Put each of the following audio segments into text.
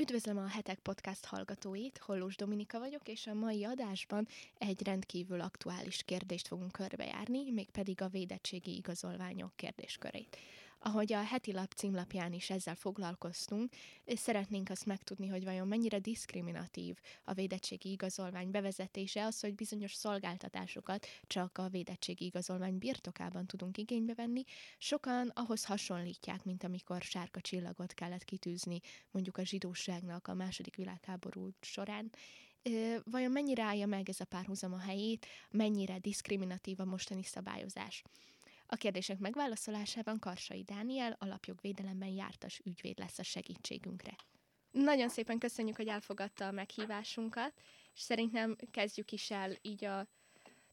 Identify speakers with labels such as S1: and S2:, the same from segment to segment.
S1: Üdvözlöm a Hetek Podcast hallgatóit, Hollós Dominika vagyok, és a mai adásban egy rendkívül aktuális kérdést fogunk körbejárni, mégpedig a védettségi igazolványok kérdéskörét. Ahogy a heti lap címlapján is ezzel foglalkoztunk, és szeretnénk azt megtudni, hogy vajon mennyire diszkriminatív a védettségi igazolvány bevezetése, az, hogy bizonyos szolgáltatásokat csak a védettségi igazolvány birtokában tudunk igénybe venni. Sokan ahhoz hasonlítják, mint amikor sárga csillagot kellett kitűzni mondjuk a zsidóságnak a második világháború során, vajon mennyire állja meg ez a párhuzam a helyét, mennyire diszkriminatív a mostani szabályozás. A kérdések megválaszolásában Karsai Dániel, alapjogvédelemben jártas ügyvéd lesz a segítségünkre. Nagyon szépen köszönjük, hogy elfogadta a meghívásunkat, és szerintem kezdjük is el így a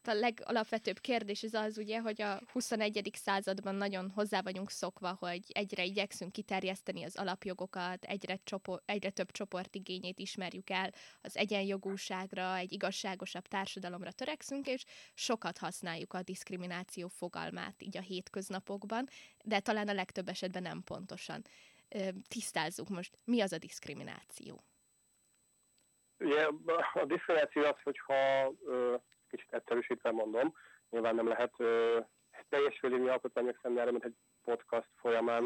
S1: a legalapvetőbb kérdés az az ugye, hogy a 21. században nagyon hozzá vagyunk szokva, hogy egyre igyekszünk kiterjeszteni az alapjogokat, egyre, csopor, egyre több csoport igényét ismerjük el, az egyenjogúságra, egy igazságosabb társadalomra törekszünk, és sokat használjuk a diszkrimináció fogalmát így a hétköznapokban, de talán a legtöbb esetben nem pontosan. Tisztázzuk most, mi az a diszkrimináció?
S2: Ugye a diszkrimináció az, hogyha kicsit egyszerűsítve mondom, nyilván nem lehet ö, teljes fölírni alkotmányok szemben mint egy podcast folyamán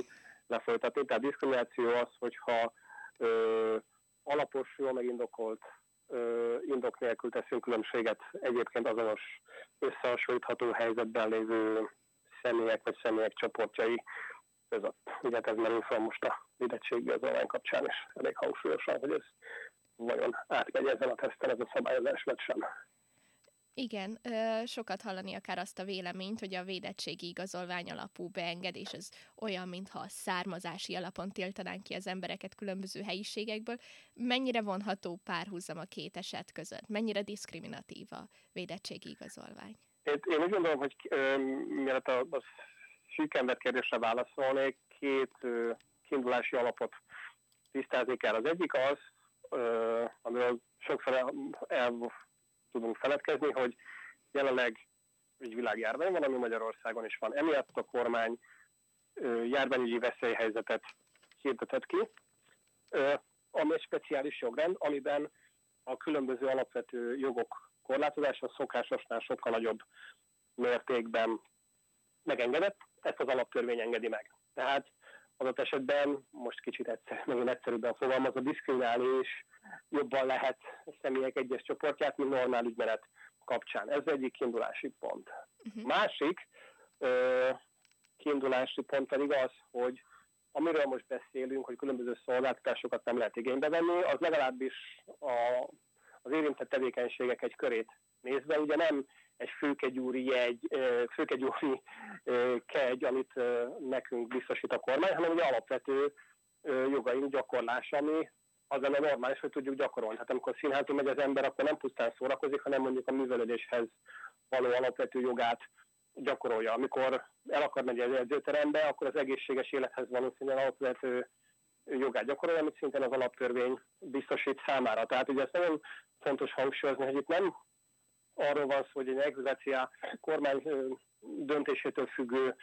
S2: lefolytatni. Tehát diszkrimináció az, hogyha ö, alapos, jól megindokolt ö, indok nélkül teszünk különbséget egyébként azonos összehasonlítható helyzetben lévő személyek vagy személyek csoportjai között. Ugye ez merül fel most a védettségi az online kapcsán is elég hangsúlyosan, hogy ez vajon átmegy ezen a teszten ez a szabályozás, vagy sem.
S1: Igen, sokat hallani akár azt a véleményt, hogy a védettségi igazolvány alapú beengedés az olyan, mintha származási alapon tiltanánk ki az embereket különböző helyiségekből. Mennyire vonható párhuzam a két eset között? Mennyire diszkriminatív a védettségi igazolvány?
S2: Én, úgy gondolom, hogy mielőtt a, a szűkember kérdésre válaszolnék, két ö, kiindulási alapot tisztázni kell. Az egyik az, ö, amiről sokszor el, el tudunk feledkezni, hogy jelenleg egy világjárvány van, ami Magyarországon is van. Emiatt a kormány járványügyi veszélyhelyzetet hirdetett ki, ami egy speciális jogrend, amiben a különböző alapvető jogok korlátozása szokásosnál sokkal nagyobb mértékben megengedett, ezt az alaptörvény engedi meg. Tehát adott esetben, most kicsit egyszer, nagyon egyszerűbben fogalmazva, diszkriminálni is jobban lehet személyek egyes csoportját, mint normál ügymenet kapcsán. Ez egyik kiindulási pont. Uh-huh. Másik ö, kiindulási pont pedig az, hogy amiről most beszélünk, hogy különböző szolgáltatásokat nem lehet igénybe venni, az legalábbis a, az érintett tevékenységek egy körét nézve, ugye nem egy főkegyúri jegy, főkegyúri kegy, amit nekünk biztosít a kormány, hanem ugye alapvető jogaink gyakorlása, ami az a normális, hogy tudjuk gyakorolni. Hát amikor színházba megy az ember, akkor nem pusztán szórakozik, hanem mondjuk a művelődéshez való alapvető jogát gyakorolja. Amikor el akar menni az edzőterembe, akkor az egészséges élethez valószínűleg alapvető jogát gyakorolja, amit szintén az alaptörvény biztosít számára. Tehát ugye ezt nagyon fontos hangsúlyozni, hogy itt nem arról van szó, hogy egy exogácia kormány döntésétől függő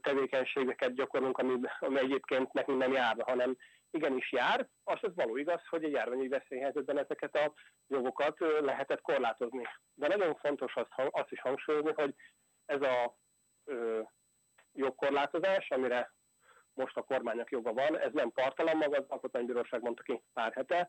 S2: tevékenységeket gyakorlunk, ami, ami egyébként nekünk nem jár, hanem igenis jár, az az való igaz, hogy egy járványi veszélyhelyzetben ezeket a jogokat lehetett korlátozni. De nagyon fontos azt, azt is hangsúlyozni, hogy ez a ö, jogkorlátozás, amire most a kormánynak joga van, ez nem partalan maga, az Alkotmánybíróság mondta ki pár hete,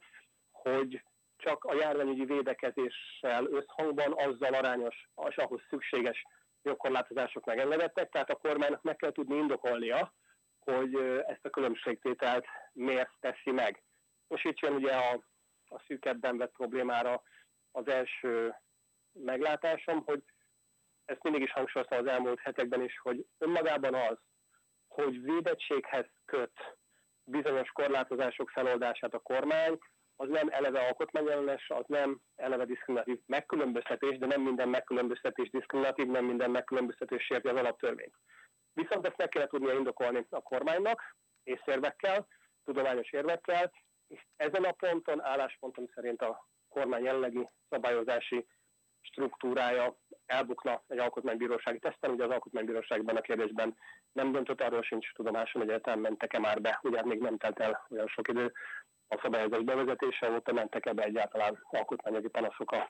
S2: hogy csak a járványügyi védekezéssel összhangban azzal arányos és ahhoz szükséges jogkorlátozások megengedettek, tehát a kormánynak meg kell tudni indokolnia, hogy ezt a különbségtételt miért teszi meg. És itt jön ugye a, a szűkebben vett problémára az első meglátásom, hogy ezt mindig is hangsúlyoztam az elmúlt hetekben is, hogy önmagában az, hogy védettséghez köt bizonyos korlátozások feloldását a kormány, az nem eleve alkotmányellenes, az nem eleve diszkriminatív megkülönböztetés, de nem minden megkülönböztetés diszkriminatív, nem minden megkülönböztetés sérti az alaptörvényt. Viszont ezt meg kellett tudnia indokolni a kormánynak, észérvekkel, tudományos érvekkel, és ezen a ponton, álláspontom szerint a kormány jelenlegi szabályozási struktúrája elbukna egy alkotmánybírósági teszten, ugye az alkotmánybíróságban a kérdésben nem döntött, arról sincs tudomásom, hogy egyáltalán mentek-e már be, ugye még nem telt el olyan sok idő a szabályozás bevezetése óta mentek ebbe egyáltalán alkotmányjogi panaszok a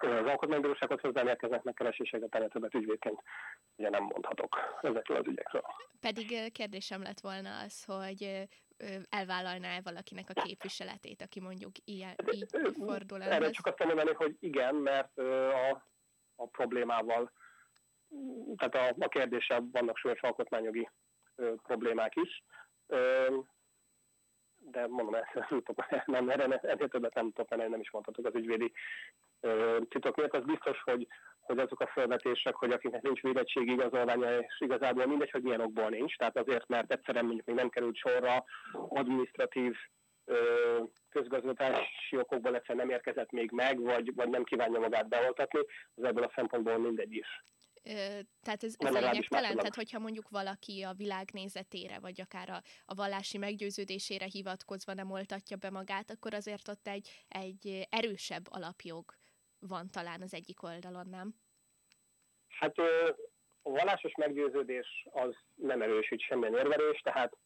S2: az alkotmánybírósághoz hozzám érkeznek megkereséseket, ennél többet ügyvédként ugye nem mondhatok ezekről az ügyekről.
S1: Pedig kérdésem lett volna az, hogy elvállalná-e valakinek a képviseletét, aki mondjuk ilyen, így fordul
S2: el. Erre csak azt mondani, hogy igen, mert a, a problémával, tehát a, a kérdéssel vannak súlyos alkotmányjogi problémák is de mondom, ezt nem, erre, ennél többet nem tudok menni, nem is mondhatok az ügyvédi titok miatt. Az biztos, hogy, hogy azok a felvetések, hogy akiknek nincs védettségi igazolványa, és igazából mindegy, hogy milyen okból nincs, tehát azért, mert egyszerűen mondjuk még nem került sorra administratív közgazdasági okokból egyszerűen nem érkezett még meg, vagy, vagy nem kívánja magát beoltatni, az ebből a szempontból mindegy is.
S1: Tehát ez, ez lényegtelen, tehát hogyha mondjuk valaki a világnézetére, vagy akár a, a vallási meggyőződésére hivatkozva nem oltatja be magát, akkor azért ott egy, egy erősebb alapjog van talán az egyik oldalon, nem?
S2: Hát a vallásos meggyőződés az nem erősít semmilyen érvelés, tehát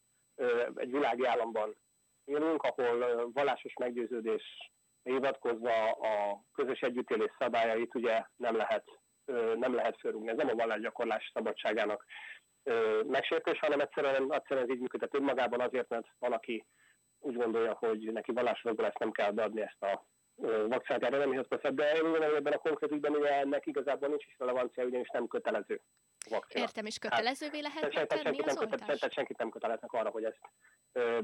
S2: egy világi államban élünk, ahol vallásos meggyőződés hivatkozva a közös együttélés szabályait ugye nem lehet nem lehet fölrúgni. Ez nem a vallásgyakorlás szabadságának megsértés, hanem egyszerűen, egyszerűen ez így működhet önmagában azért, mert valaki úgy gondolja, hogy neki vallásokból ezt nem kell beadni ezt a erre nem hivatkozhat, de én ebben a konkrét ügyben ugye ennek igazából nincs is relevancia, ugyanis nem kötelező
S1: vakcina. Értem, és kötelezővé lehet hát, tenni
S2: senkit
S1: az oltást?
S2: Tehát senkit nem köteleznek arra, hogy ezt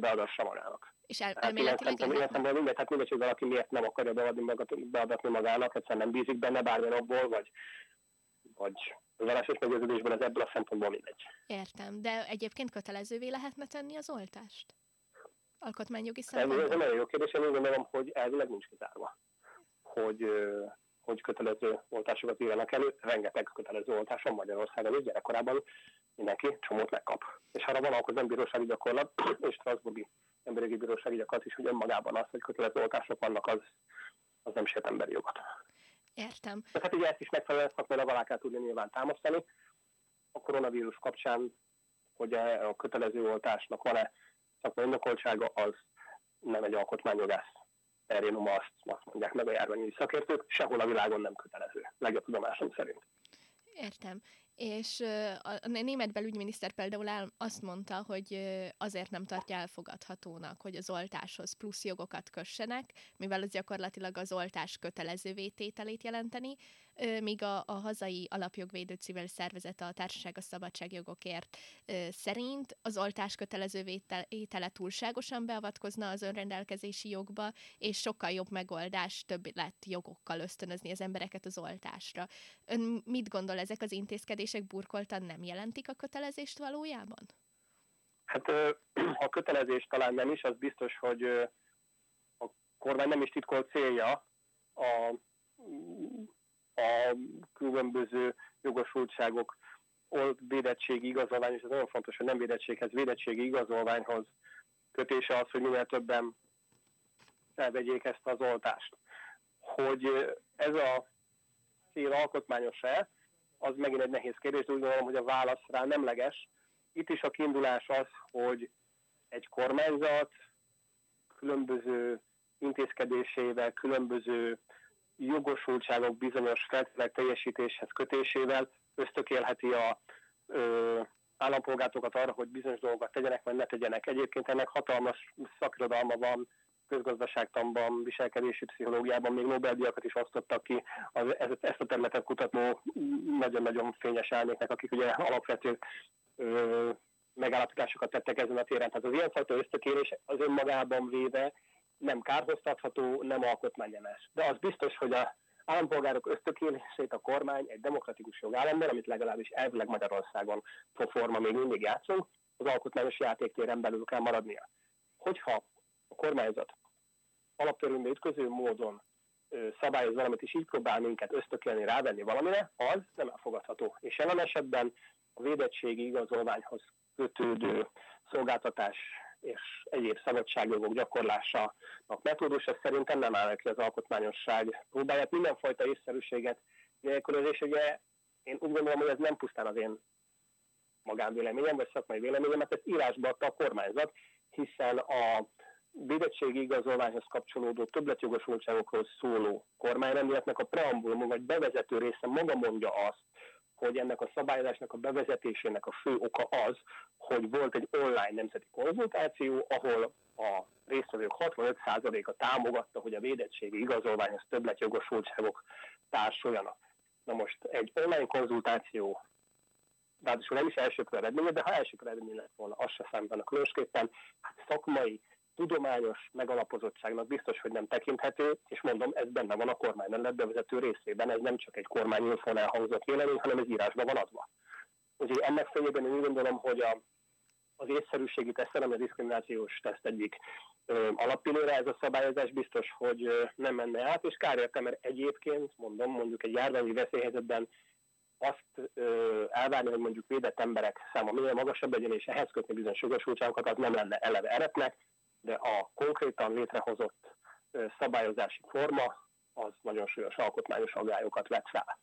S2: beadassa magának.
S1: És el, elméletileg hát,
S2: szemben mindegy, hát mindegy, hogy valaki miért nem akarja beadni magat, beadatni magának, egyszerűen nem bízik benne bármilyen abból, vagy vagy vallásos meggyőződésben ez ebből a szempontból mindegy.
S1: Értem, de egyébként kötelezővé lehetne tenni az oltást? Alkotmányjogi
S2: szempontból? Ez, nagyon jó kérdés, én úgy gondolom, hogy elvileg nincs kizárva, hogy, hogy kötelező oltásokat írjanak elő. Rengeteg kötelező oltás van Magyarországon, és gyerekkorában mindenki csomót megkap. És arra van akkor nem bírósági gyakorlat, és Strasbourgi emberi bírósági gyakorlat is, hogy önmagában az, hogy kötelező oltások vannak, az, az nem sért emberi jogot.
S1: Értem.
S2: Tehát ugye ezt is megfelelően szakmailag alá kell tudni nyilván támasztani. A koronavírus kapcsán, hogy a kötelező oltásnak van-e szakmai indokoltsága, az nem egy alkotmányjogász erénuma, azt, azt mondják meg a járványi szakértők, sehol a világon nem kötelező, legjobb tudomásom szerint.
S1: Értem. És a német belügyminiszter például azt mondta, hogy azért nem tartja elfogadhatónak, hogy az oltáshoz plusz jogokat kössenek, mivel az gyakorlatilag az oltás kötelező vétételét jelenteni, míg a, a hazai alapjogvédő civil szervezet a Társaság a Szabadságjogokért szerint az oltás kötelező vétele túlságosan beavatkozna az önrendelkezési jogba, és sokkal jobb megoldás több lett jogokkal ösztönözni az embereket az oltásra. Ön mit gondol, ezek az intézkedések burkoltan nem jelentik a kötelezést valójában?
S2: Hát a kötelezés talán nem is, az biztos, hogy a kormány nem is titkolt célja a a különböző jogosultságok védettségi igazolvány, és ez nagyon fontos, hogy nem védettséghez, védettségi igazolványhoz kötése az, hogy minél többen elvegyék ezt az oltást. Hogy ez a cél alkotmányos-e, az megint egy nehéz kérdés, de úgy gondolom, hogy a válasz rá nemleges. Itt is a kiindulás az, hogy egy kormányzat különböző intézkedésével, különböző jogosultságok bizonyos feltételek teljesítéshez kötésével ösztökélheti a ö, állampolgárokat arra, hogy bizonyos dolgokat tegyenek, vagy ne tegyenek. Egyébként ennek hatalmas szakirodalma van, közgazdaságtanban, viselkedési pszichológiában még Nobel-díjakat is osztottak ki az, ezt a területet kutató nagyon-nagyon fényes elméknek, akik ugye alapvető ö, megállapításokat tettek ezen a téren. Tehát az ilyenfajta ösztökélés az önmagában véve nem kárhoztatható, nem alkotmányemes. De az biztos, hogy a állampolgárok ösztökélését a kormány egy demokratikus jogállamban, amit legalábbis elvileg Magyarországon forma még mindig játszunk, az alkotmányos játéktéren belül kell maradnia. Hogyha a kormányzat alaptörvénybe ütköző módon szabályoz valamit, és így próbál minket ösztökélni, rávenni valamire, az nem elfogadható. És jelen esetben a védettségi igazolványhoz kötődő szolgáltatás és egyéb szabadságjogok gyakorlásának metódusa szerintem nem áll ki az alkotmányosság próbáját. Mindenfajta észszerűséget nélkülöz, és ugye én úgy gondolom, hogy ez nem pusztán az én magánvéleményem, vagy szakmai véleményem, mert ezt írásba adta a kormányzat, hiszen a védettségi igazolványhoz kapcsolódó többletjogosultságokról szóló kormányrendeletnek a preambulum vagy bevezető része maga mondja azt, hogy ennek a szabályozásnak a bevezetésének a fő oka az, hogy volt egy online nemzeti konzultáció, ahol a résztvevők 65%-a támogatta, hogy a védettségi igazolványhoz többletjogosultságok társuljanak. Na most egy online konzultáció ráadásul nem is elsőkör eredménye, de ha elsőkör eredmény lett volna, az se a Különösképpen hát szakmai, tudományos megalapozottságnak biztos, hogy nem tekinthető, és mondom, ez benne van a kormány lett bevezető részében, ez nem csak egy kormányinfon elhangzott vélemény, hanem ez írásban van adva. Úgyhogy ennek fényében én úgy gondolom, hogy a, az észszerűségi teszt, ami a diszkriminációs teszt egyik alappillére, ez a szabályozás biztos, hogy ö, nem menne át, és kár érte, mert egyébként, mondom, mondjuk egy járványi veszélyhelyzetben azt ö, elvárni, hogy mondjuk védett emberek száma minél magasabb legyen, és ehhez kötni bizonyos jogosultságokat, az nem lenne eleve eretnek, de a konkrétan létrehozott szabályozási forma az nagyon súlyos alkotmányos aggályokat vet fel.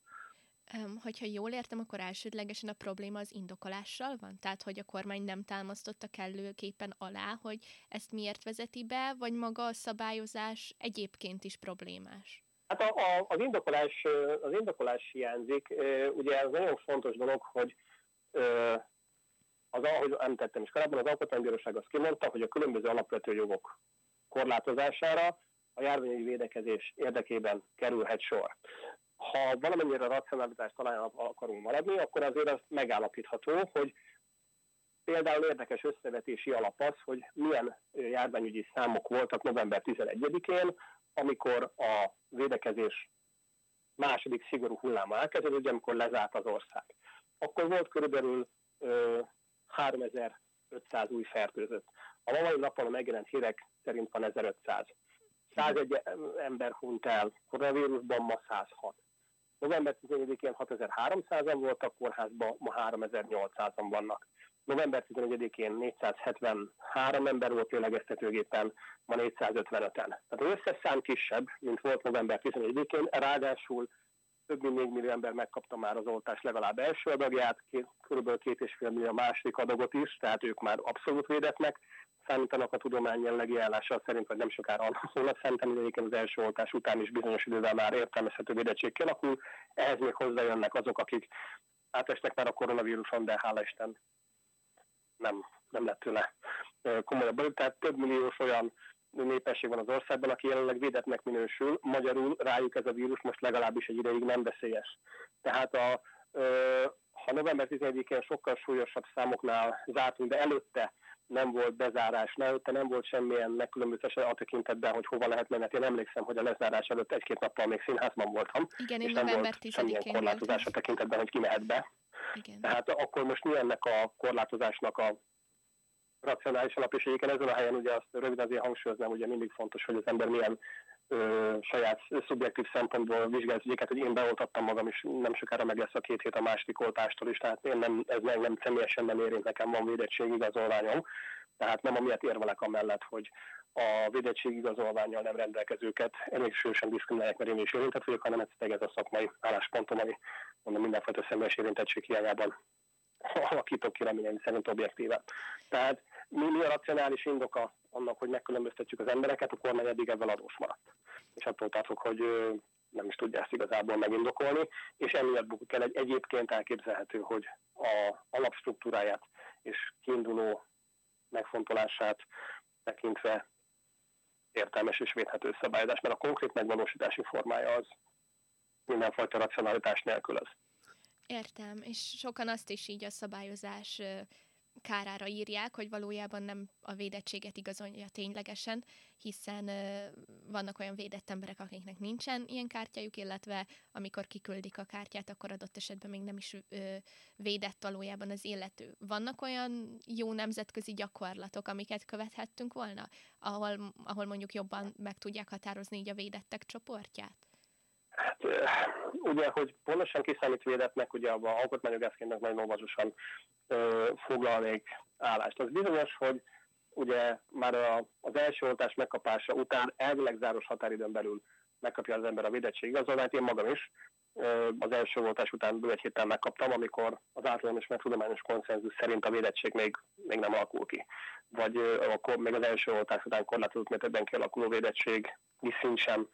S1: Hogyha jól értem, akkor elsődlegesen a probléma az indokolással van? Tehát, hogy a kormány nem támasztotta kellőképpen alá, hogy ezt miért vezeti be, vagy maga a szabályozás egyébként is problémás?
S2: Hát a, a, az, indokolás, az indokolás hiányzik. Ugye ez nagyon fontos dolog, hogy az, ahogy említettem is korábban, az Alkotmánybíróság azt kimondta, hogy a különböző alapvető jogok korlátozására a járványi védekezés érdekében kerülhet sor. Ha valamennyire racionalitást talán akarunk maradni, akkor azért az megállapítható, hogy például érdekes összevetési alap az, hogy milyen járványügyi számok voltak november 11-én, amikor a védekezés második szigorú hulláma elkezdődött, amikor lezárt az ország. Akkor volt körülbelül 3500 új fertőzött. A mai napon a megjelent hírek szerint van 1500. 101 ember hunyt el koronavírusban, ma 106. November 14-én 6300-an voltak kórházban, ma 3800-an vannak. November 11-én 473 ember volt lélegeztetőgépen, ma 455-en. Tehát az összes szám kisebb, mint volt november 11-én, ráadásul több mint 4 millió ember megkapta már az oltás legalább első adagját, kb. 2,5 millió a második adagot is, tehát ők már abszolút védetnek, számítanak a tudomány jellegi állása szerint, hogy nem sokára annak szólnak, szerintem az első oltás után is bizonyos idővel már értelmezhető védettség kialakul, ehhez még hozzájönnek azok, akik átestek már a koronavíruson, de hála Isten nem, nem lett tőle komolyabb. Tehát több milliós olyan népesség van az országban, aki jelenleg védetnek minősül, magyarul rájuk ez a vírus most legalábbis egy ideig nem veszélyes. Tehát a, ha november 11-én sokkal súlyosabb számoknál zártunk, de előtte nem volt bezárás, előtte nem volt semmilyen megkülönböztetés a tekintetben, hogy hova lehet menni. Hát én emlékszem, hogy a lezárás előtt egy-két nappal még színházban voltam.
S1: Igen,
S2: és
S1: nem
S2: volt semmilyen korlátozás a tekintetben, hogy ki mehet be.
S1: Igen.
S2: Tehát akkor most mi ennek a korlátozásnak a racionális alap, és egyébként ezen a helyen ugye azt röviden azért hangsúlyoznám, ugye mindig fontos, hogy az ember milyen ö, saját szubjektív szempontból vizsgálódjéket, hogy én beoltattam magam, és nem sokára meg lesz a két hét a másik oltástól is, tehát én nem, ez meg nem személyesen nem érint, nekem van védettségigazolványom, tehát nem amiatt érvelek amellett, hogy a védettségigazolványjal nem rendelkezőket elég sősen diszkriminálják, mert én is érintett vagyok, hanem ez ez a szakmai álláspontom, ami mondom mindenfajta személyes érintettség hiányában alakítok ki reményeim szerint objektíve. Tehát mi, mi a racionális indoka annak, hogy megkülönböztetjük az embereket, a kormány eddig ebben adós maradt. És attól tartok, hogy nem is tudja ezt igazából megindokolni, és emiatt bukik el egy egyébként elképzelhető, hogy a alapstruktúráját és kiinduló megfontolását tekintve értelmes és védhető szabályozás, mert a konkrét megvalósítási formája az mindenfajta racionalitás nélkül az.
S1: Értem, és sokan azt is így a szabályozás kárára írják, hogy valójában nem a védettséget igazolja ténylegesen, hiszen vannak olyan védett emberek, akiknek nincsen ilyen kártyájuk, illetve amikor kiküldik a kártyát, akkor adott esetben még nem is védett valójában az illető. Vannak olyan jó nemzetközi gyakorlatok, amiket követhettünk volna, ahol, ahol mondjuk jobban meg tudják határozni így a védettek csoportját?
S2: Ugye, hogy pontosan kiszámít védetnek, ugye abban alkotmányjogászként nagyon óvatosan foglalnék állást. Az bizonyos, hogy ugye már a, az első oltás megkapása után elvileg záros határidőn belül megkapja az ember a védettség igazolványt, én magam is. az első oltás után egy héttel megkaptam, amikor az általános meg tudományos konszenzus szerint a védettség még, még nem alakul ki. Vagy akkor még az első oltás után korlátozott mértékben kialakuló védettség szint sem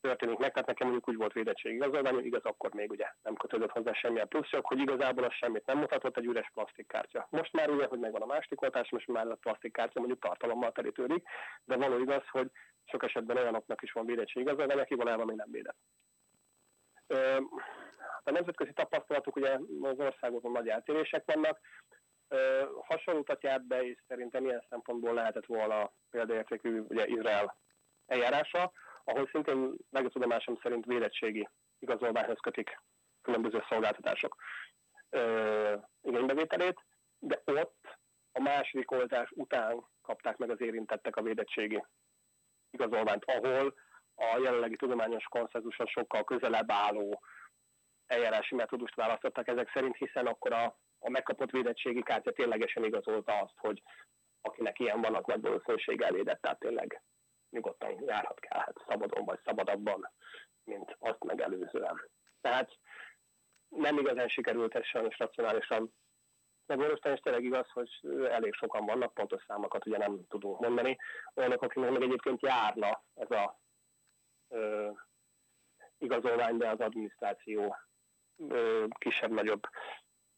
S2: történik meg, tehát nekem mondjuk úgy volt védettség igazolvány, igaz, akkor még ugye nem kötődött hozzá semmilyen plusz, hogy igazából az semmit nem mutatott, egy üres plastikkártya. Most már ugye, hogy megvan a másik oltás, most már a plastikkártya mondjuk tartalommal terítődik, de való igaz, hogy sok esetben olyanoknak is van védettség igazolvány, aki valójában még nem védett. A nemzetközi tapasztalatok ugye az országokon nagy eltérések vannak, hasonlótat járt be, és szerintem ilyen szempontból lehetett volna példaértékű ugye Izrael eljárása, ahol szintén legjobb tudomásom szerint védettségi igazolványhoz kötik különböző szolgáltatások igénybevételét, de ott a második oltás után kapták meg az érintettek a védettségi igazolványt, ahol a jelenlegi tudományos konszenzuson sokkal közelebb álló eljárási metódust választottak ezek szerint, hiszen akkor a, a megkapott védettségi kártya ténylegesen igazolta azt, hogy akinek ilyen van, az nagy valószínűséggel védett, tehát tényleg nyugodtan járhat kell, hát szabadon vagy szabadabban, mint azt megelőzően. Tehát nem igazán sikerült ez sajnos racionálisan megvalósítani, és tényleg igaz, hogy elég sokan vannak, pontos számokat ugye nem tudunk mondani, olyanok, akiknek meg egyébként járna ez a ö, igazolvány, de az adminisztráció kisebb-nagyobb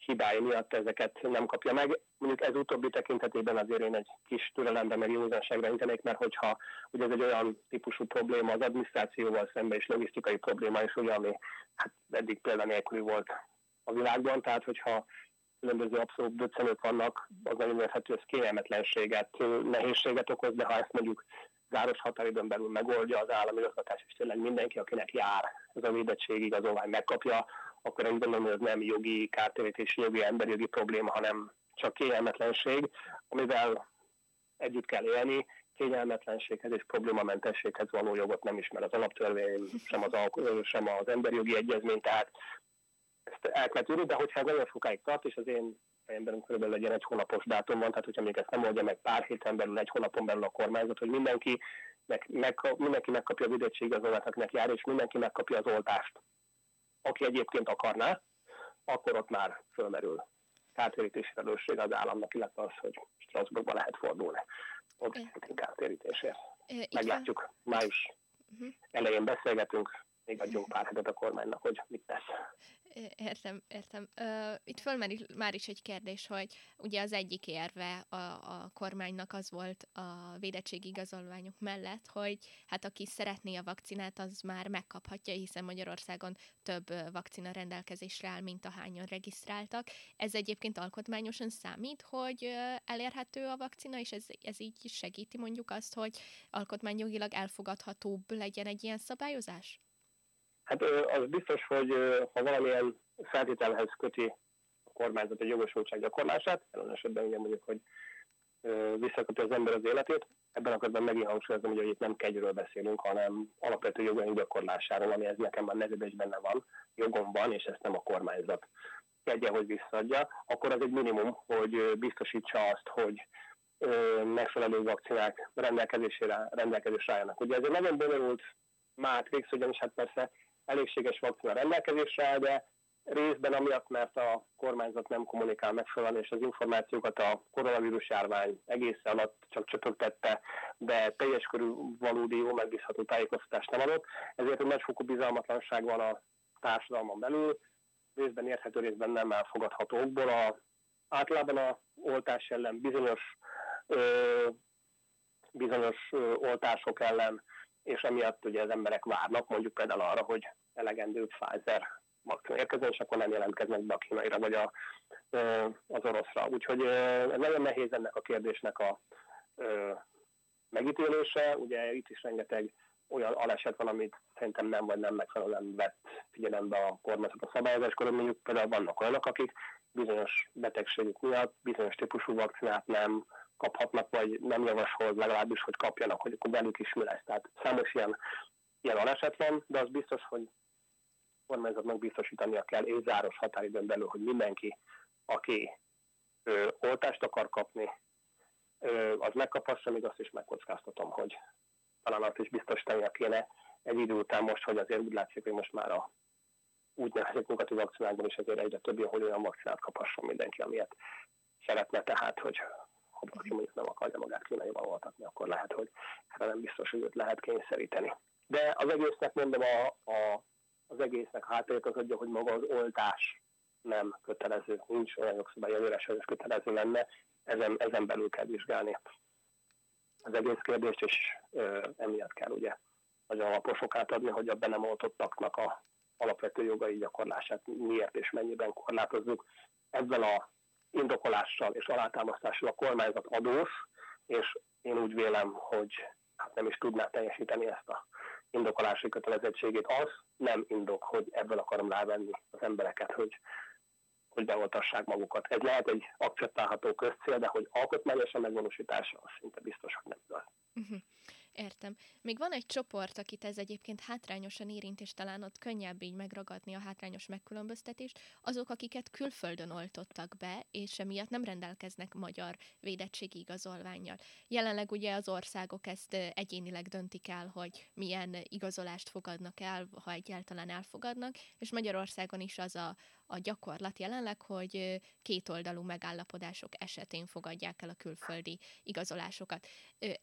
S2: hibái miatt ezeket nem kapja meg. Mondjuk ez utóbbi tekintetében azért én egy kis türelembe meg józanságra intenék, mert hogyha ugye ez egy olyan típusú probléma az adminisztrációval szemben és logisztikai probléma is, ugye, ami hát eddig nélküli volt a világban, tehát hogyha különböző abszolút döccenők vannak, az nagyon érthető, ez kényelmetlenséget, nehézséget okoz, de ha ezt mondjuk záros határidőn belül megoldja az állami igazgatás, és tényleg mindenki, akinek jár ez a védettség igazolvány megkapja, akkor én gondolom, hogy ez nem jogi kártérítési, jogi emberi jogi probléma, hanem csak kényelmetlenség, amivel együtt kell élni, kényelmetlenséghez és problémamentességhez való jogot nem ismer az alaptörvény, sem az, sem az emberi jogi egyezmény, tehát ezt el kell tudni, de hogyha ez nagyon sokáig tart, és az én fejemben körülbelül legyen egy hónapos dátum van, tehát hogyha még ezt nem oldja meg pár héten belül, egy hónapon belül a kormányzat, hogy mindenki, meg, meg, mindenki megkapja a vidétségigazolványt, akinek jár, és mindenki megkapja az oltást aki egyébként akarná, akkor ott már fölmerül kártérítési felelősség az államnak, illetve az, hogy Strasbourgba lehet fordulni. Ott kártérítésért. Meglátjuk, május uh-huh. elején beszélgetünk, még adjunk pár hetet a kormánynak, hogy mit tesz.
S1: Értem, értem. Uh, itt fölmerül már is egy kérdés, hogy ugye az egyik érve a, a kormánynak az volt a védettségi igazolványok mellett, hogy hát aki szeretné a vakcinát, az már megkaphatja, hiszen Magyarországon több vakcina rendelkezésre áll, mint a hányan regisztráltak. Ez egyébként alkotmányosan számít, hogy elérhető a vakcina, és ez, ez így segíti mondjuk azt, hogy alkotmányjogilag elfogadhatóbb legyen egy ilyen szabályozás?
S2: Hát az biztos, hogy ha valamilyen feltételhez köti a kormányzat egy jogosultság gyakorlását, jelen esetben ugye mondjuk, hogy visszaköti az ember az életét, ebben a körben megint hangsúlyozom, hogy itt nem kegyről beszélünk, hanem alapvető jogaink gyakorlásáról, ami ez nekem már nevében is benne van, jogom van, és ezt nem a kormányzat kegye, hogy visszaadja, akkor az egy minimum, hogy biztosítsa azt, hogy megfelelő vakcinák rendelkezésére, rendelkezésre álljanak. Ugye ez egy nagyon bonyolult mátrix, ugyanis hát persze elégséges vakcina rendelkezésre áll, de részben amiatt, mert a kormányzat nem kommunikál megfelelően, és az információkat a koronavírus járvány egész alatt csak csöpögtette, de teljes körű valódi jó megbízható tájékoztatást nem adott, ezért egy nagyfokú bizalmatlanság van a társadalmon belül, részben érthető, részben nem elfogadható okból. A, általában a oltás ellen bizonyos ö, bizonyos ö, oltások ellen és emiatt ugye az emberek várnak mondjuk például arra, hogy elegendő Pfizer vakcina érkezzen, és akkor nem jelentkeznek be a kínaira vagy a, az oroszra. Úgyhogy nagyon nehéz ennek a kérdésnek a megítélése. Ugye itt is rengeteg olyan aleset van, amit szerintem nem vagy nem megfelelően vett figyelembe a kormányzat a szabályozáskor, mondjuk például vannak olyanok, akik bizonyos betegségük miatt bizonyos típusú vakcinát nem kaphatnak, vagy nem javasol legalábbis, hogy kapjanak, hogy akkor velük is mi lesz. Tehát számos ilyen, ilyen aleset van, de az biztos, hogy kormányzatnak biztosítania kell és záros határidőn belül, hogy mindenki, aki ö, oltást akar kapni, ö, az megkaphassa, még azt is megkockáztatom, hogy talán azt is biztosítania kéne egy idő után most, hogy azért úgy látszik, hogy most már a úgy nevezett nyugati vakcinákban is azért egyre több hogy olyan vakcinát kaphasson mindenki, amilyet szeretne, tehát, hogy ha valaki mondjuk nem akarja magát kínaival oltatni, akkor lehet, hogy erre nem biztos, hogy őt lehet kényszeríteni. De az egésznek mondom, a, a, az egésznek hátterét az adja, hogy maga az oltás nem kötelező, nincs olyan jogszabály, előre ez kötelező lenne, ezen, ezen belül kell vizsgálni az egész kérdést, és ö, emiatt kell ugye nagyon alaposok átadni, hogy a be nem oltottaknak a alapvető jogai gyakorlását miért és mennyiben korlátozzuk. Ezzel a indokolással és alátámasztással a kormányzat adós, és én úgy vélem, hogy hát nem is tudná teljesíteni ezt a indokolási kötelezettségét. Az nem indok, hogy ebből akarom rávenni az embereket, hogy, hogy beoltassák magukat. Ez lehet egy akceptálható közcél, de hogy alkotmányosan megvalósítása, az szinte biztos, hogy nem igaz. Uh-huh.
S1: Értem. Még van egy csoport, akit ez egyébként hátrányosan érint, és talán ott könnyebb így megragadni a hátrányos megkülönböztetést, azok, akiket külföldön oltottak be, és emiatt nem rendelkeznek magyar védettségi igazolványjal. Jelenleg ugye az országok ezt egyénileg döntik el, hogy milyen igazolást fogadnak el, ha egyáltalán elfogadnak, és Magyarországon is az a, a gyakorlat jelenleg, hogy kétoldalú megállapodások esetén fogadják el a külföldi igazolásokat.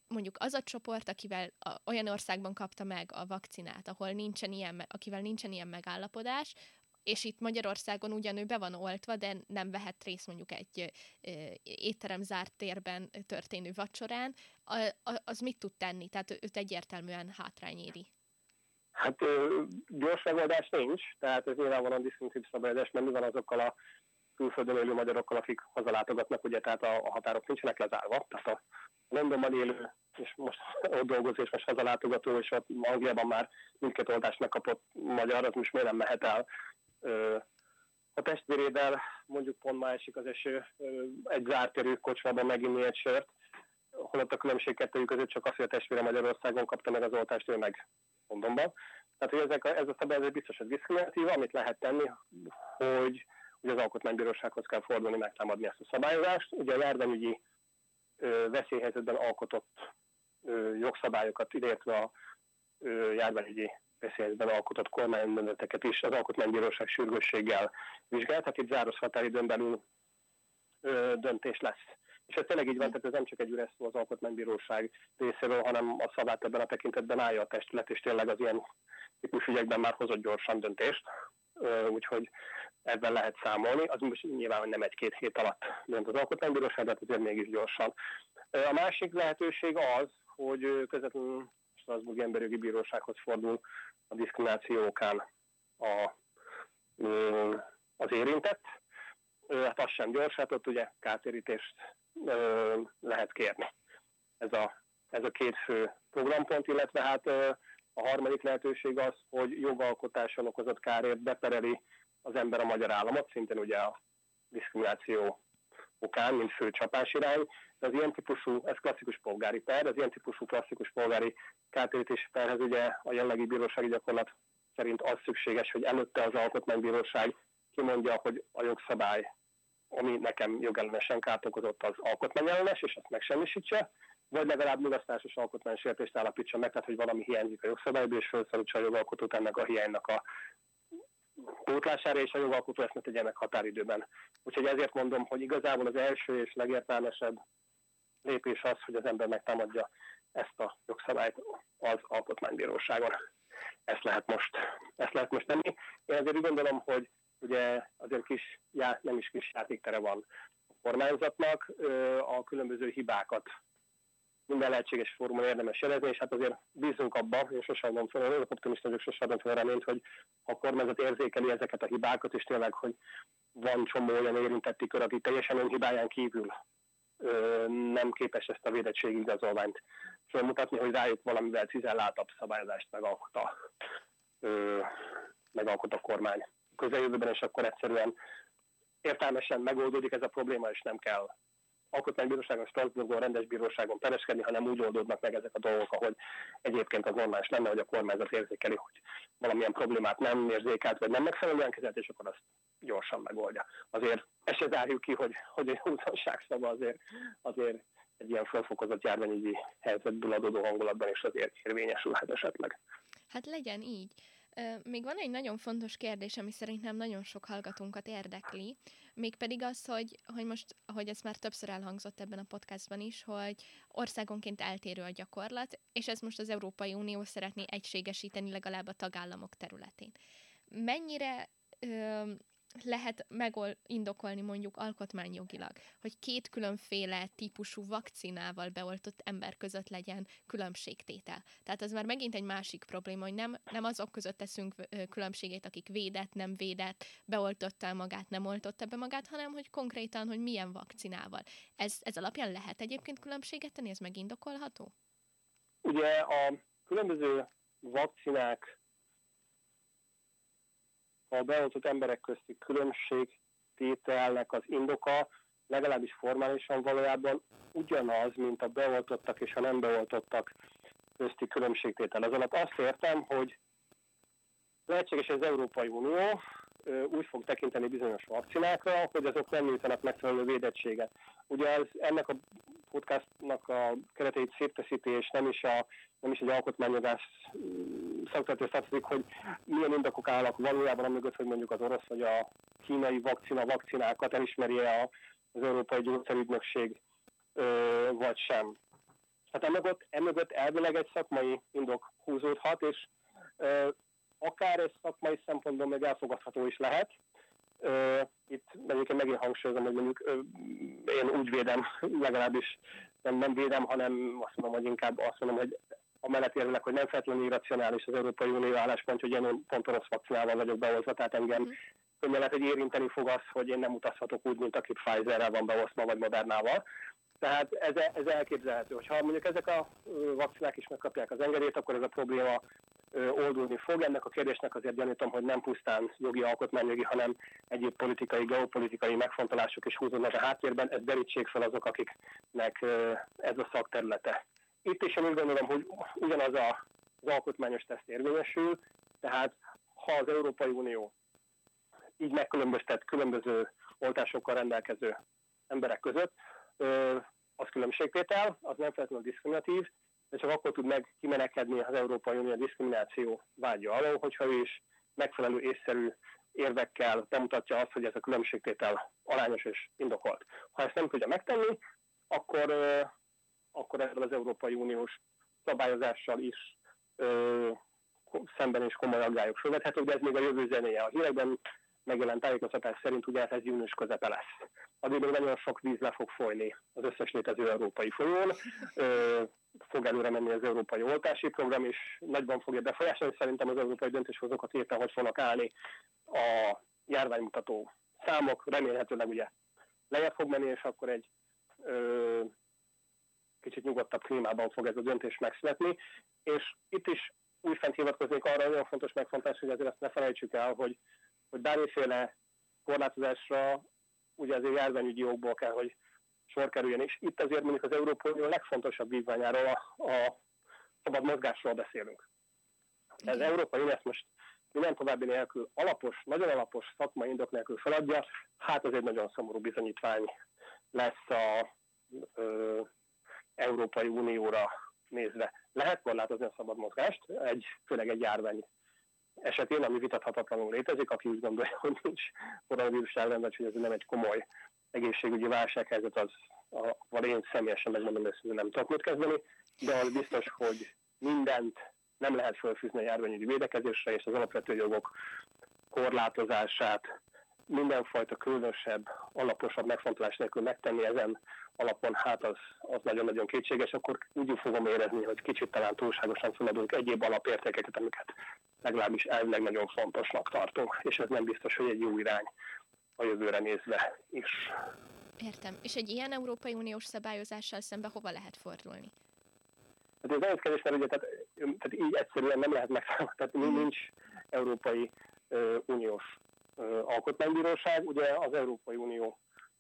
S1: Mondjuk az a csoport, akivel olyan országban kapta meg a vakcinát, ahol nincsen ilyen, akivel nincsen ilyen megállapodás, és itt Magyarországon ugyanő be van oltva, de nem vehet részt mondjuk egy étterem zárt térben történő vacsorán, az mit tud tenni? Tehát őt egyértelműen hátrány éri.
S2: Hát gyors megoldás nincs, tehát ez nyilvánvalóan diszkriminatív szabályozás, mert mi van azokkal a külföldön élő magyarokkal, akik hazalátogatnak, ugye, tehát a, a határok nincsenek lezárva, tehát a Londonban élő, és most ott dolgozó, és most hazalátogató, és ott Angliában már mindkét oltást megkapott magyar, az most miért nem mehet el? A testvérével, mondjuk pont ma esik az eső, egy zárt terű kocsmában meginni egy sört, holott a különbség kettőjük között csak az, hogy a testvére Magyarországon kapta meg az oltást, ő meg Londonban. Tehát, hogy ezek a, ez a szabályozás biztos, hogy diszkriminatív, amit lehet tenni, hogy ugye az alkotmánybírósághoz kell fordulni, megtámadni ezt a szabályozást. Ugye a járványügyi ö, veszélyhelyzetben alkotott ö, jogszabályokat, illetve a ö, járványügyi veszélyhelyzetben alkotott kormánymondeteket is az alkotmánybíróság sürgősséggel vizsgált, tehát itt záros határidőn belül ö, döntés lesz. És ez tényleg így van, tehát ez nem csak egy üres az alkotmánybíróság részéről, hanem a szavát ebben a tekintetben állja a testület, és tényleg az ilyen típusú ügyekben már hozott gyorsan döntést. Úgyhogy ebben lehet számolni. Az most nyilván, hogy nem egy-két hét alatt dönt az alkotmánybíróság, de hát azért mégis gyorsan. A másik lehetőség az, hogy közvetlenül Strasbourg Emberjogi Bírósághoz fordul a diszkrimináció okán a, az érintett. Hát az sem gyors, hát ott ugye kártérítést lehet kérni. Ez a, ez a két fő programpont, illetve hát a harmadik lehetőség az, hogy jogalkotással okozott kárért bepereli az ember a magyar államot, szintén ugye a diszkrimináció okán, mint fő csapás irány. De az ilyen típusú, ez klasszikus polgári per, az ilyen típusú klasszikus polgári kártérítési perhez ugye a jelenlegi bírósági gyakorlat szerint az szükséges, hogy előtte az alkotmánybíróság kimondja, hogy a jogszabály, ami nekem jogellenesen kárt okozott, az alkotmányellenes, és azt megsemmisítse, vagy legalább nyugasztásos alkotmánysértést állapítsa meg, tehát hogy valami hiányzik a jogszabályból, és felszólítsa a jogalkotót ennek a hiánynak a pótlására, és a jogalkotó ezt ne tegye határidőben. Úgyhogy ezért mondom, hogy igazából az első és legértelmesebb lépés az, hogy az ember megtámadja ezt a jogszabályt az alkotmánybíróságon. Ezt lehet most, ezt lehet most tenni. Én azért úgy gondolom, hogy ugye azért kis, já, nem is kis játéktere van a kormányzatnak, a különböző hibákat. Minden lehetséges formon érdemes jelezni, és hát azért bízunk abba, és sosem adom fel, olyan optimista vagyok, sosem adom fel reményt, hogy a kormányzat érzékeli ezeket a hibákat, és tényleg, hogy van csomó olyan érintetti kör, aki teljesen önhibáján kívül ö, nem képes ezt a védettségi igazolványt felmutatni, hogy rájuk valamivel cizelláltabb szabályozást megalkot a, ö, megalkot a kormány közeljövőben, és akkor egyszerűen értelmesen megoldódik ez a probléma, és nem kell alkotmánybíróságon, Strasbourgon, rendes bíróságon pereskedni, hanem úgy oldódnak meg ezek a dolgok, ahogy egyébként az normális lenne, hogy a kormányzat érzékeli, hogy valamilyen problémát nem érzékelt, vagy nem megfelelően kezelt, és akkor azt gyorsan megoldja. Azért ezt se zárjuk ki, hogy, hogy egy azért, azért egy ilyen felfokozott járványügyi helyzetből adódó hangulatban is azért érvényesülhet esetleg.
S1: Hát legyen így. Még van egy nagyon fontos kérdés, ami szerintem nagyon sok hallgatónkat érdekli, mégpedig az, hogy, hogy most, ahogy ez már többször elhangzott ebben a podcastban is, hogy országonként eltérő a gyakorlat, és ez most az Európai Unió szeretné egységesíteni legalább a tagállamok területén. Mennyire lehet megindokolni mondjuk alkotmányjogilag, hogy két különféle típusú vakcinával beoltott ember között legyen különbségtétel. Tehát ez már megint egy másik probléma, hogy nem, nem azok között teszünk különbségét, akik védett, nem védett, beoltotta magát, nem oltotta be magát, hanem hogy konkrétan, hogy milyen vakcinával. Ez, ez alapján lehet egyébként különbséget tenni, ez megindokolható?
S2: Ugye a különböző vakcinák a beoltott emberek közti különbségtételnek az indoka legalábbis formálisan valójában ugyanaz, mint a beoltottak és a nem beoltottak közti különbségtétel. Ez alatt azt értem, hogy lehetséges, az Európai Unió úgy fog tekinteni bizonyos vakcinákra, hogy azok nem nyújtanak megfelelő védettséget. Ugye ez, ennek a podcastnak a kereteit szétteszíti, és nem is, a, nem is egy alkotmányozás mm, szakterületre tartozik, hogy milyen indokok állnak valójában amögött, hogy mondjuk az orosz vagy a kínai vakcina vakcinákat elismeri -e az Európai Gyógyszerügynökség vagy sem. Hát emögött, emögött elvileg egy szakmai indok húzódhat, és akár ez szakmai szempontból meg elfogadható is lehet. Itt egyébként megint hangsúlyozom, hogy mondjuk én úgy védem, legalábbis nem, nem védem, hanem azt mondom, hogy inkább azt mondom, hogy a mellett érvelek, hogy nem feltétlenül irracionális az Európai Unió álláspont, hogy én pont orosz vakcinával vagyok beoltva, tehát engem mm. könnyen lehet, hogy érinteni fog az, hogy én nem utazhatok úgy, mint aki Pfizerrel van beosztva, vagy Modernával. Tehát ez, ez elképzelhető, ha mondjuk ezek a vakcinák is megkapják az engedélyt, akkor ez a probléma oldulni fog. Ennek a kérdésnek azért gyanítom, hogy nem pusztán jogi, alkotmányjogi, hanem egyéb politikai, geopolitikai megfontolások is húzódnak a háttérben. Ez derítsék fel azok, akiknek ez a szakterülete. Itt is én úgy gondolom, hogy ugyanaz a, az alkotmányos teszt érvényesül, tehát ha az Európai Unió így megkülönböztet különböző oltásokkal rendelkező emberek között, az különbségtétel, az nem feltétlenül diszkriminatív, de csak akkor tud meg kimenekedni az Európai Unió diszkrimináció vágya alól, hogyha ő is megfelelő észszerű érvekkel bemutatja azt, hogy ez a különbségtétel arányos és indokolt. Ha ezt nem tudja megtenni, akkor, akkor ezzel az Európai Uniós szabályozással is ö, szemben is komoly aggályok fölvethetők, de ez még a jövő zenéje. A hírekben megjelent tájékoztatás szerint ugye ez június közepe lesz. Addig még nagyon sok víz le fog folyni az összes létező európai folyón, fog előre menni az európai oltási program, és nagyban fogja befolyásolni. Szerintem az európai döntéshozókat éppen, hogy fognak állni a járványmutató számok, remélhetőleg ugye lejjebb fog menni, és akkor egy ö, kicsit nyugodtabb klímában fog ez a döntés megszületni, és itt is újfent hivatkoznék arra, nagyon fontos megfontolás, hogy azért ezt ne felejtsük el, hogy hogy bármiféle korlátozásra ugye azért járványügyi jogból kell, hogy sor kerüljön. És itt azért mondjuk az Európai Unió legfontosabb vívványáról a, a szabad mozgásról beszélünk. Okay. Az Európai Unió ezt most minden további nélkül alapos, nagyon alapos szakmai indok nélkül feladja, hát az egy nagyon szomorú bizonyítvány lesz a ö, Európai Unióra nézve. Lehet korlátozni a szabad mozgást, egy, főleg egy járvány esetén, ami vitathatatlanul létezik, aki úgy gondolja, hogy nincs koronavírus elrendet, hogy ez nem egy komoly egészségügyi válsághelyzet, az a, én személyesen megmondom, hogy nem tudok mit kezdeni, de az biztos, hogy mindent nem lehet fölfűzni a járványügyi védekezésre, és az alapvető jogok korlátozását mindenfajta különösebb, alaposabb megfontolás nélkül megtenni ezen alapon, hát az, az nagyon-nagyon kétséges, akkor úgy fogom érezni, hogy kicsit talán túlságosan feladunk egyéb alapértékeket, amiket legalábbis elvileg nagyon fontosnak tartunk, és ez nem biztos, hogy egy jó irány a jövőre nézve is.
S1: Értem. És egy ilyen Európai Uniós szabályozással szembe hova lehet fordulni?
S2: Hát ez nagyon kérdés, mert ugye tehát, tehát így egyszerűen nem lehet megszállni, tehát mm. nincs Európai uh, Uniós uh, alkotmánybíróság. Ugye az Európai Unió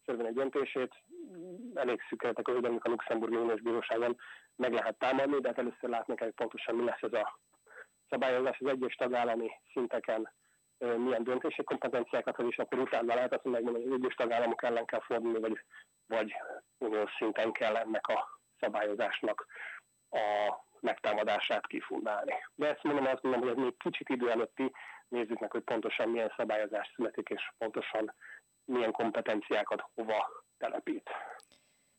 S2: egy döntését elég szűkeletek hogy a Luxemburgi Uniós Bíróságon meg lehet támadni, de hát először látni kell, hogy pontosan mi lesz ez a szabályozás az egyes tagállami szinteken milyen döntési kompetenciákat ad, és akkor utána lehet azt megmondani, hogy az egyes tagállamok ellen kell fordulni, vagy, vagy uniós szinten kell ennek a szabályozásnak a megtámadását kifundálni. De ezt mondom, azt mondom, hogy ez még kicsit idő előtti, nézzük meg, hogy pontosan milyen szabályozás születik, és pontosan milyen kompetenciákat hova telepít.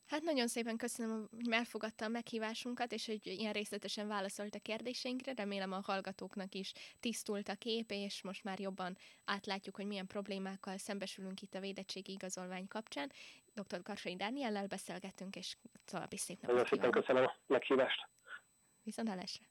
S1: Hát nagyon szépen köszönöm, hogy elfogadta a meghívásunkat, és hogy ilyen részletesen válaszolt a kérdéseinkre. Remélem a hallgatóknak is tisztult a kép, és most már jobban átlátjuk, hogy milyen problémákkal szembesülünk itt a védettségi igazolvány kapcsán. Dr. Karsai Dániellel beszélgettünk, és további szép napot
S2: Nagyon szépen köszönöm a meghívást.
S1: Viszont hallásra.